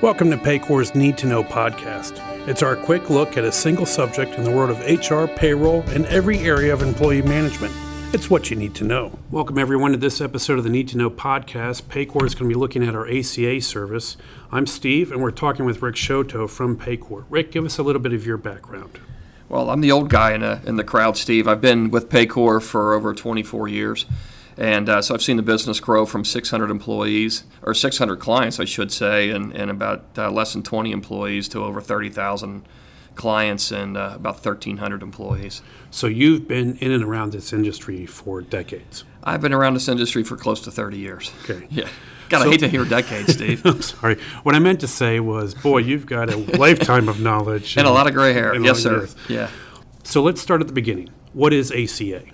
Welcome to Paycor's Need to Know podcast. It's our quick look at a single subject in the world of HR, payroll, and every area of employee management. It's what you need to know. Welcome, everyone, to this episode of the Need to Know podcast. Paycor is going to be looking at our ACA service. I'm Steve, and we're talking with Rick Chouteau from Paycor. Rick, give us a little bit of your background. Well, I'm the old guy in, a, in the crowd, Steve. I've been with Paycor for over 24 years. And uh, so I've seen the business grow from 600 employees, or 600 clients, I should say, and, and about uh, less than 20 employees to over 30,000 clients and uh, about 1,300 employees. So you've been in and around this industry for decades. I've been around this industry for close to 30 years. Okay. Yeah. God, So- I hate to hear decades, Steve. I'm sorry. What I meant to say was, boy, you've got a lifetime of knowledge and a lot of gray hair. Yes, sir. Yeah. So let's start at the beginning. What is ACA?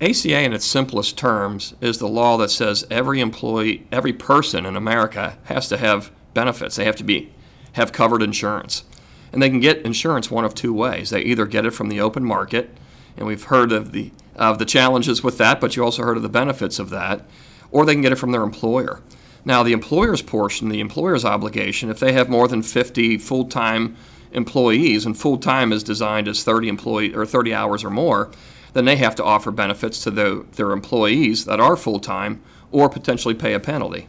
ACA, in its simplest terms, is the law that says every employee, every person in America has to have benefits. They have to be have covered insurance, and they can get insurance one of two ways. They either get it from the open market, and we've heard of the of the challenges with that, but you also heard of the benefits of that, or they can get it from their employer. Now, the employer's portion, the employer's obligation, if they have more than 50 full-time employees, and full-time is designed as 30 employee or 30 hours or more, then they have to offer benefits to the, their employees that are full-time or potentially pay a penalty.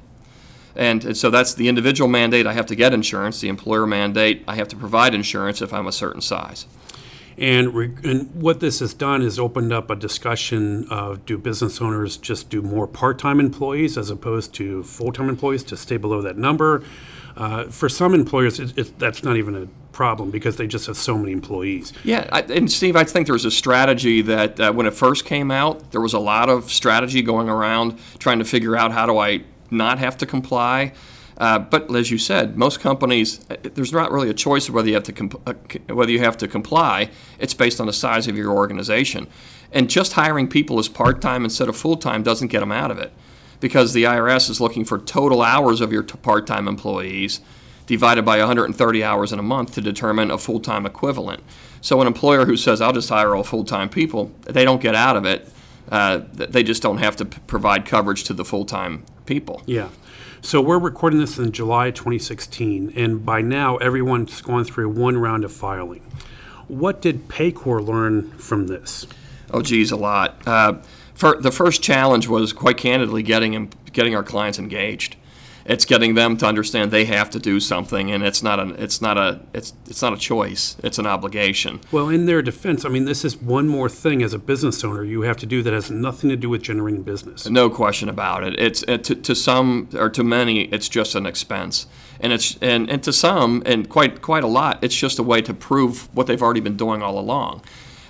And, and so that's the individual mandate. I have to get insurance. The employer mandate. I have to provide insurance if I'm a certain size. And, re- and what this has done is opened up a discussion of do business owners just do more part-time employees as opposed to full-time employees to stay below that number? Uh, for some employers, it, it, that's not even a problem because they just have so many employees. Yeah, I, and Steve, I think there was a strategy that uh, when it first came out, there was a lot of strategy going around trying to figure out how do I not have to comply. Uh, but as you said, most companies, uh, there's not really a choice of whether you have to comp- uh, whether you have to comply. It's based on the size of your organization, and just hiring people as part time instead of full time doesn't get them out of it, because the IRS is looking for total hours of your t- part time employees divided by 130 hours in a month to determine a full time equivalent. So an employer who says I'll just hire all full time people, they don't get out of it. Uh, they just don't have to p- provide coverage to the full time people. Yeah. So we're recording this in July 2016, and by now everyone's gone through one round of filing. What did Paycor learn from this? Oh, geez, a lot. Uh, for, the first challenge was quite candidly getting getting our clients engaged. It's getting them to understand they have to do something, and it's not a it's not a it's it's not a choice. It's an obligation. Well, in their defense, I mean, this is one more thing as a business owner you have to do that has nothing to do with generating business. No question about it. It's it, to, to some or to many, it's just an expense, and it's and, and to some and quite quite a lot, it's just a way to prove what they've already been doing all along.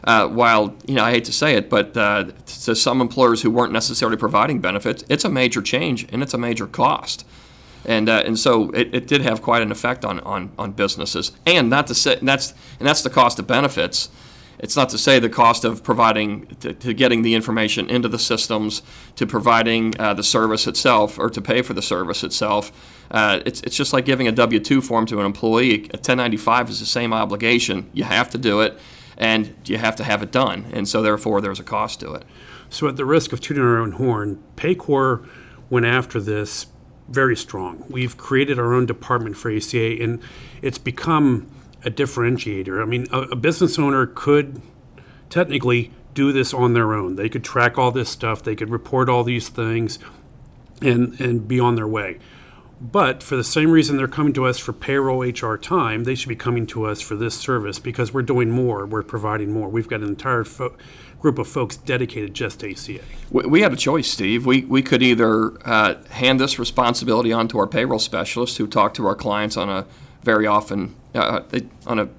Uh, while you know, I hate to say it, but uh, to some employers who weren't necessarily providing benefits, it's a major change and it's a major cost. And, uh, and so it, it did have quite an effect on, on, on businesses. And not to say and that's and that's the cost of benefits. It's not to say the cost of providing to, to getting the information into the systems, to providing uh, the service itself, or to pay for the service itself. Uh, it's, it's just like giving a W two form to an employee. A 1095 is the same obligation. You have to do it, and you have to have it done. And so therefore, there's a cost to it. So, at the risk of tooting our own horn, Paycor went after this very strong. We've created our own department for ACA, and it's become a differentiator. I mean, a, a business owner could technically do this on their own. They could track all this stuff, they could report all these things, and and be on their way. But for the same reason they're coming to us for payroll HR time, they should be coming to us for this service because we're doing more, we're providing more. We've got an entire fo- group of folks dedicated just to ACA. We, we had a choice, Steve. We, we could either uh, hand this responsibility on to our payroll specialists who talk to our clients on a very often, uh, on a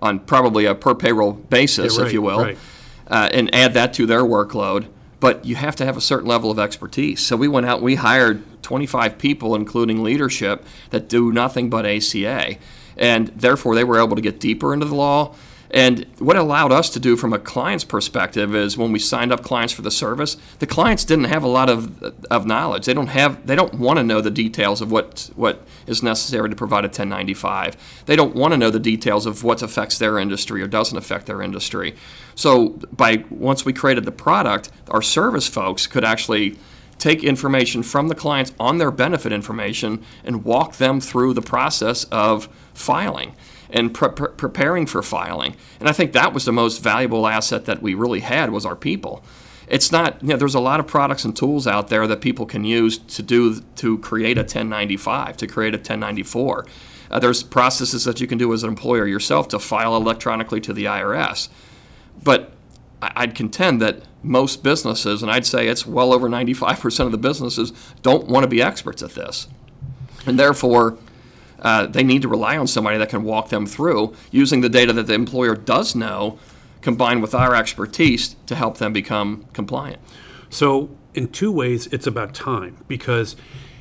on probably a per payroll basis, Yeah, right, if you will, right. uh, and add that to their workload. But you have to have a certain level of expertise. So we went out and we hired 25 people, including leadership, that do nothing but ACA. And therefore, they were able to get deeper into the law. And what it allowed us to do from a client's perspective is when we signed up clients for the service, the clients didn't have a lot of, of knowledge. They don't have they don't want to know the details of what what is necessary to provide a 1095. They don't want to know the details of what affects their industry or doesn't affect their industry. So by once we created the product, our service folks could actually take information from the clients on their benefit information and walk them through the process of filing and pre- pre- preparing for filing. And I think that was the most valuable asset that we really had was our people. It's not, you know, there's a lot of products and tools out there that people can use to do to create a 1095, to create a 1094. Uh, there's processes that you can do as an employer yourself to file electronically to the IRS. But I'd contend that most businesses, and I'd say it's well over 95% of the businesses, don't want to be experts at this. And therefore, uh, they need to rely on somebody that can walk them through using the data that the employer does know combined with our expertise to help them become compliant. So, in two ways, it's about time because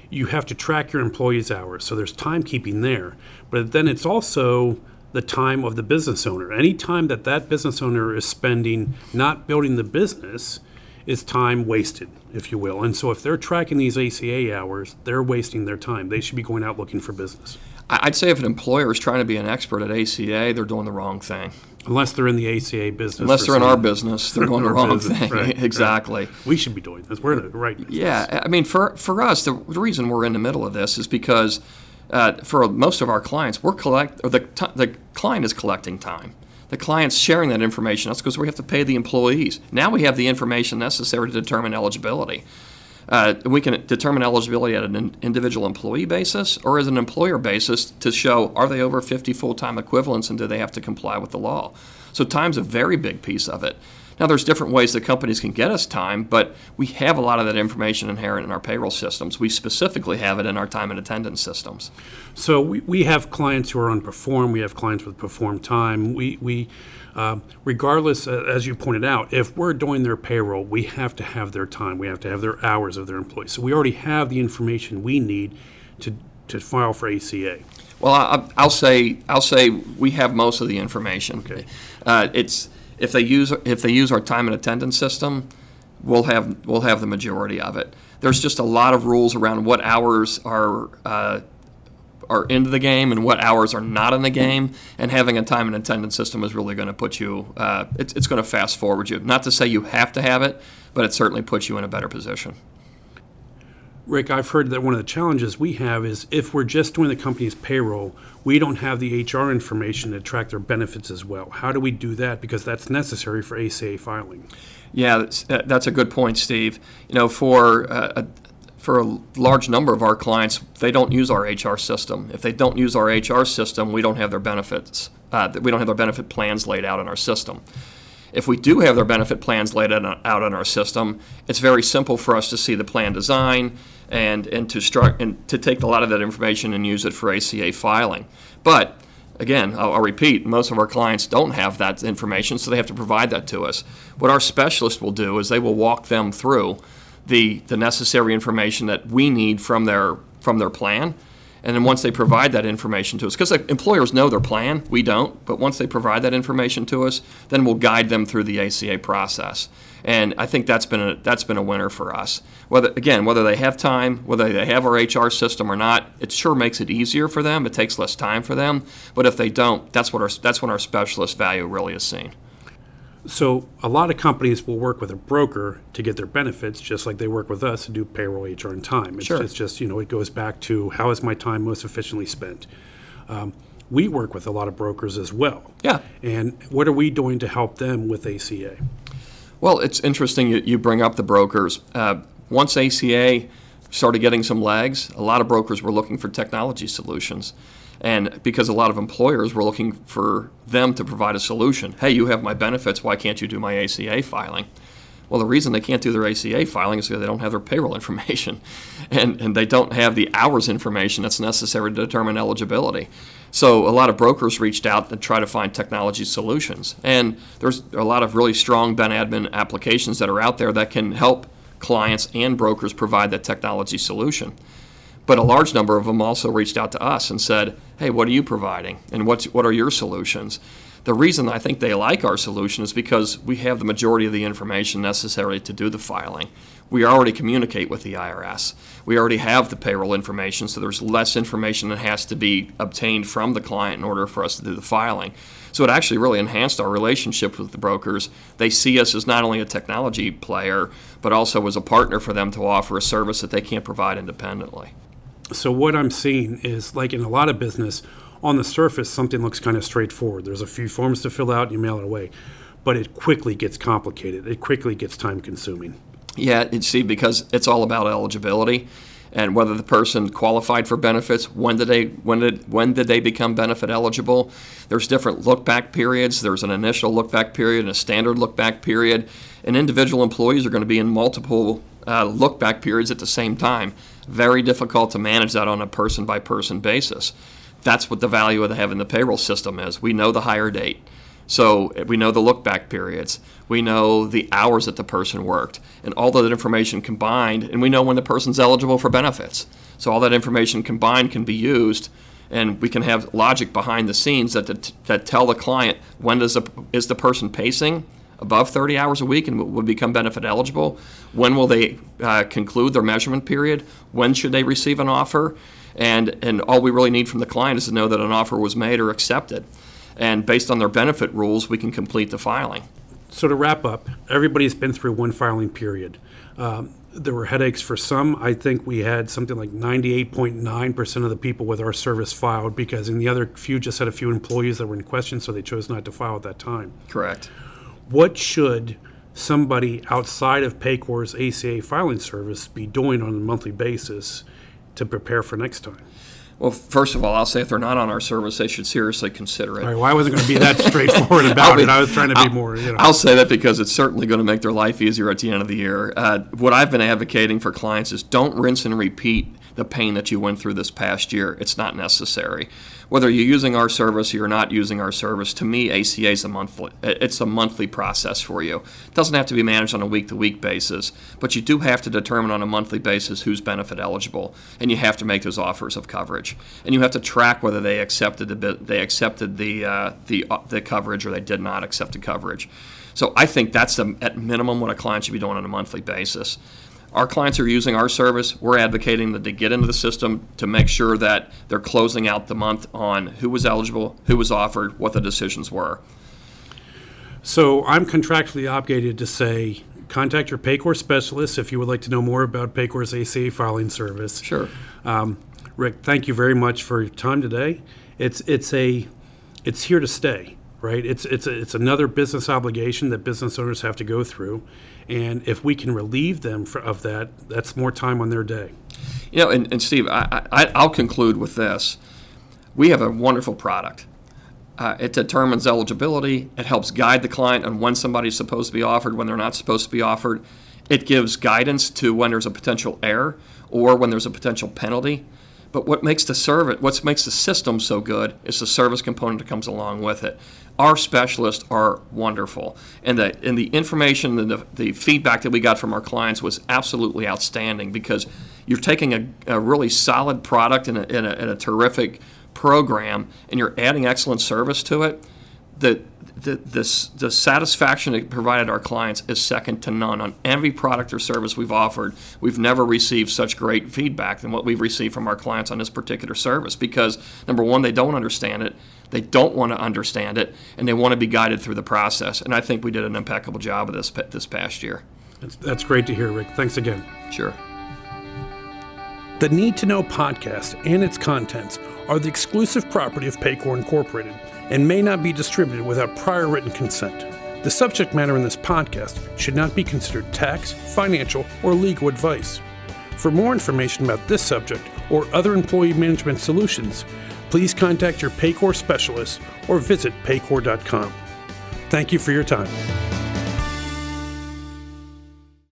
you have to track your employees' hours. So, there's timekeeping there. But then it's also the time of the business owner. Any time that that business owner is spending not building the business is time wasted, if you will. And so if they're tracking these ACA hours, they're wasting their time. They should be going out looking for business. I'd say if an employer is trying to be an expert at ACA, they're doing the wrong thing. Unless they're in the ACA business. Unless they're in our business, they're doing the wrong business, thing. Right, exactly. Right. We should be doing this. We're in the right business. Yeah, I mean, for for us, the, the reason we're in the middle of this is because uh, for most of our clients, we're collect or the t- the client is collecting time. The client's sharing that information. That's because we have to pay the employees. Now we have the information necessary to determine eligibility. Uh, we can determine eligibility at an individual employee basis or as an employer basis to show are they over 50 full-time equivalents and do they have to comply with the law. So time's a very big piece of it. Now, there's different ways that companies can get us time, but we have a lot of that information inherent in our payroll systems. We specifically have it in our time and attendance systems. So we, we have clients who are on perform. We have clients with perform time. We, we uh, regardless, uh, as you pointed out, if we're doing their payroll, we have to have their time. We have to have their hours of their employees. So we already have the information we need to, to file for ACA. Well, I, will say I'll say we have most of the information. Okay. Uh, it's if they use if they use our time and attendance system, we'll have we'll have the majority of it. There's just a lot of rules around what hours are uh, are into the game and what hours are not in the game. And having a time and attendance system is really going to put you. Uh, it's it's going to fast forward you. Not to say you have to have it, but it certainly puts you in a better position. Rick, I've heard that one of the challenges we have is if we're just doing the company's payroll, we don't have the HR information to track their benefits as well. How do we do that? Because that's necessary for ACA filing. Yeah, that's, uh, that's a good point, Steve. You know, for uh, a, for a large number of our clients, they don't use our HR system. If they don't use our HR system, we don't have their benefits. Uh, we don't have their benefit plans laid out in our system. If we do have their benefit plans laid out in our system, it's very simple for us to see the plan design and, and, to, stru- and to take a lot of that information and use it for ACA filing. But again, I'll, I'll, repeat, most of our clients don't have that information, so they have to provide that to us. What our specialist will do is they will walk them through the, the necessary information that we need from their, from their plan and then once they provide that information to us, because employers know their plan, we don't, but once they provide that information to us, then we'll guide them through the ACA process. And I think that's been a, that's been a winner for us. Whether again, whether they have time, whether they have our HR system or not, it sure makes it easier for them. It takes less time for them. But if they don't, that's what our that's when our specialist value really is seen. So a lot of companies will work with a broker to get their benefits, just like they work with us to do payroll, HR, and time. It's, sure. it's just you know it goes back to how is my time most efficiently spent. Um, we work with a lot of brokers as well. Yeah. And what are we doing to help them with ACA? Well, it's interesting you, you bring up the brokers. Uh, once ACA started getting some legs, a lot of brokers were looking for technology solutions. And because a lot of employers were looking for them to provide a solution. Hey, you have my benefits. Why can't you do my ACA filing? Well, the reason they can't do their ACA filing is because they don't have their payroll information and, and they don't have the hours information that's necessary to determine eligibility. So a lot of brokers reached out to try to find technology solutions. And there's a lot of really strong Ben admin applications that are out there that can help clients and brokers provide that technology solution. But a large number of them also reached out to us and said, hey, what are you providing? And what's, what are your solutions? The reason I think they like our solution is because we have the majority of the information necessary to do the filing. We already communicate with the IRS. We already have the payroll information, so there's less information that has to be obtained from the client in order for us to do the filing. So it actually really enhanced our relationship with the brokers. They see us as not only a technology player, but also as a partner for them to offer a service that they can't provide independently. So what I'm seeing is like in a lot of business, on the surface, something looks kind of straightforward. There's a few forms to fill out, and you mail it away. But it quickly gets complicated. It quickly gets time consuming. Yeah, you see, because it's all about eligibility and whether the person qualified for benefits. When did they when did when did they become benefit eligible? There's different look back periods. There's an initial look back period and a standard look back period. And individual employees are going to be in multiple uh, look back periods at the same time. Very difficult to manage that on a person by person basis. That's what the value of having the payroll system is. We know the hire date. So we know the look back periods. We know the hours that the person worked, and all that information combined, and we know when the person's eligible for benefits. So all that information combined can be used, and we can have logic behind the scenes that that tell the client when does the, is the person pacing above 30 hours a week and would become benefit eligible. When will they uh, conclude their measurement period? When should they receive an offer? And and all we really need from the client is to know that an offer was made or accepted and based on their benefit rules, we can complete the filing. So to wrap up, everybody's been through one filing period. Um, there were headaches for some. I think we had something like 98.9% of the people with our service filed because in the other few just had a few employees that were in question, so they chose not to file at that time. Correct. What should somebody outside of Paycor's ACA filing service be doing on a monthly basis to prepare for next time? Well, first of all, I'll say if they're not on our service, they should seriously consider it. Right, well, I wasn't going to be that straightforward about be, it. I was trying to be I'll, more, you know. I'll say that because it's certainly going to make their life easier at the end of the year. Uh, what I've been advocating for clients is don't rinse and repeat the pain that you went through this past year. It's not necessary. Whether you're using our service or you're not using our service, to me, ACA is a monthly. It's a monthly process for you. It doesn't have to be managed on a week-to-week basis, but you do have to determine on a monthly basis who's benefit eligible, and you have to make those offers of coverage, and you have to track whether they accepted the they accepted the uh, the uh, the coverage or they did not accept the coverage. So I think that's the, at minimum what a client should be doing on a monthly basis our clients are using our service. We're advocating that they get into the system to make sure that they're closing out the month on who was eligible, who was offered, what the decisions were. So I'm contractually obligated to say, contact your Paycor specialist if you would like to know more about Paycor's ACA filing service. Sure. Um, Rick, thank you very much for your time today. It's it's a it's here to stay, right? It's it's it's another business obligation that business owners have to go through and if we can relieve them for, of that, that's more time on their day. You know, and, and Steve, I, I, I'll conclude with this. We have a wonderful product. Uh, it determines eligibility. It helps guide the client on when somebody's supposed to be offered, when they're not supposed to be offered. It gives guidance to when there's a potential error or when there's a potential penalty. But what makes the service, what makes the system so good, is the service component that comes along with it our specialists are wonderful, and the and the information and the, the feedback that we got from our clients was absolutely outstanding because you're taking a, a really solid product and a, and, a, and a terrific program, and you're adding excellent service to it. The the, the, the satisfaction it provided our clients is second to none on every product or service we've offered. We've never received such great feedback than what we've received from our clients on this particular service because number one, they don't understand it, they don't want to understand it, and they want to be guided through the process. And I think we did an impeccable job of this this past year. That's, that's great to hear, Rick. Thanks again. Sure. The Need to Know podcast and its contents are the exclusive property of Paycor Incorporated and may not be distributed without prior written consent. The subject matter in this podcast should not be considered tax, financial, or legal advice. For more information about this subject or other employee management solutions, please contact your Paycor specialist or visit paycor.com. Thank you for your time.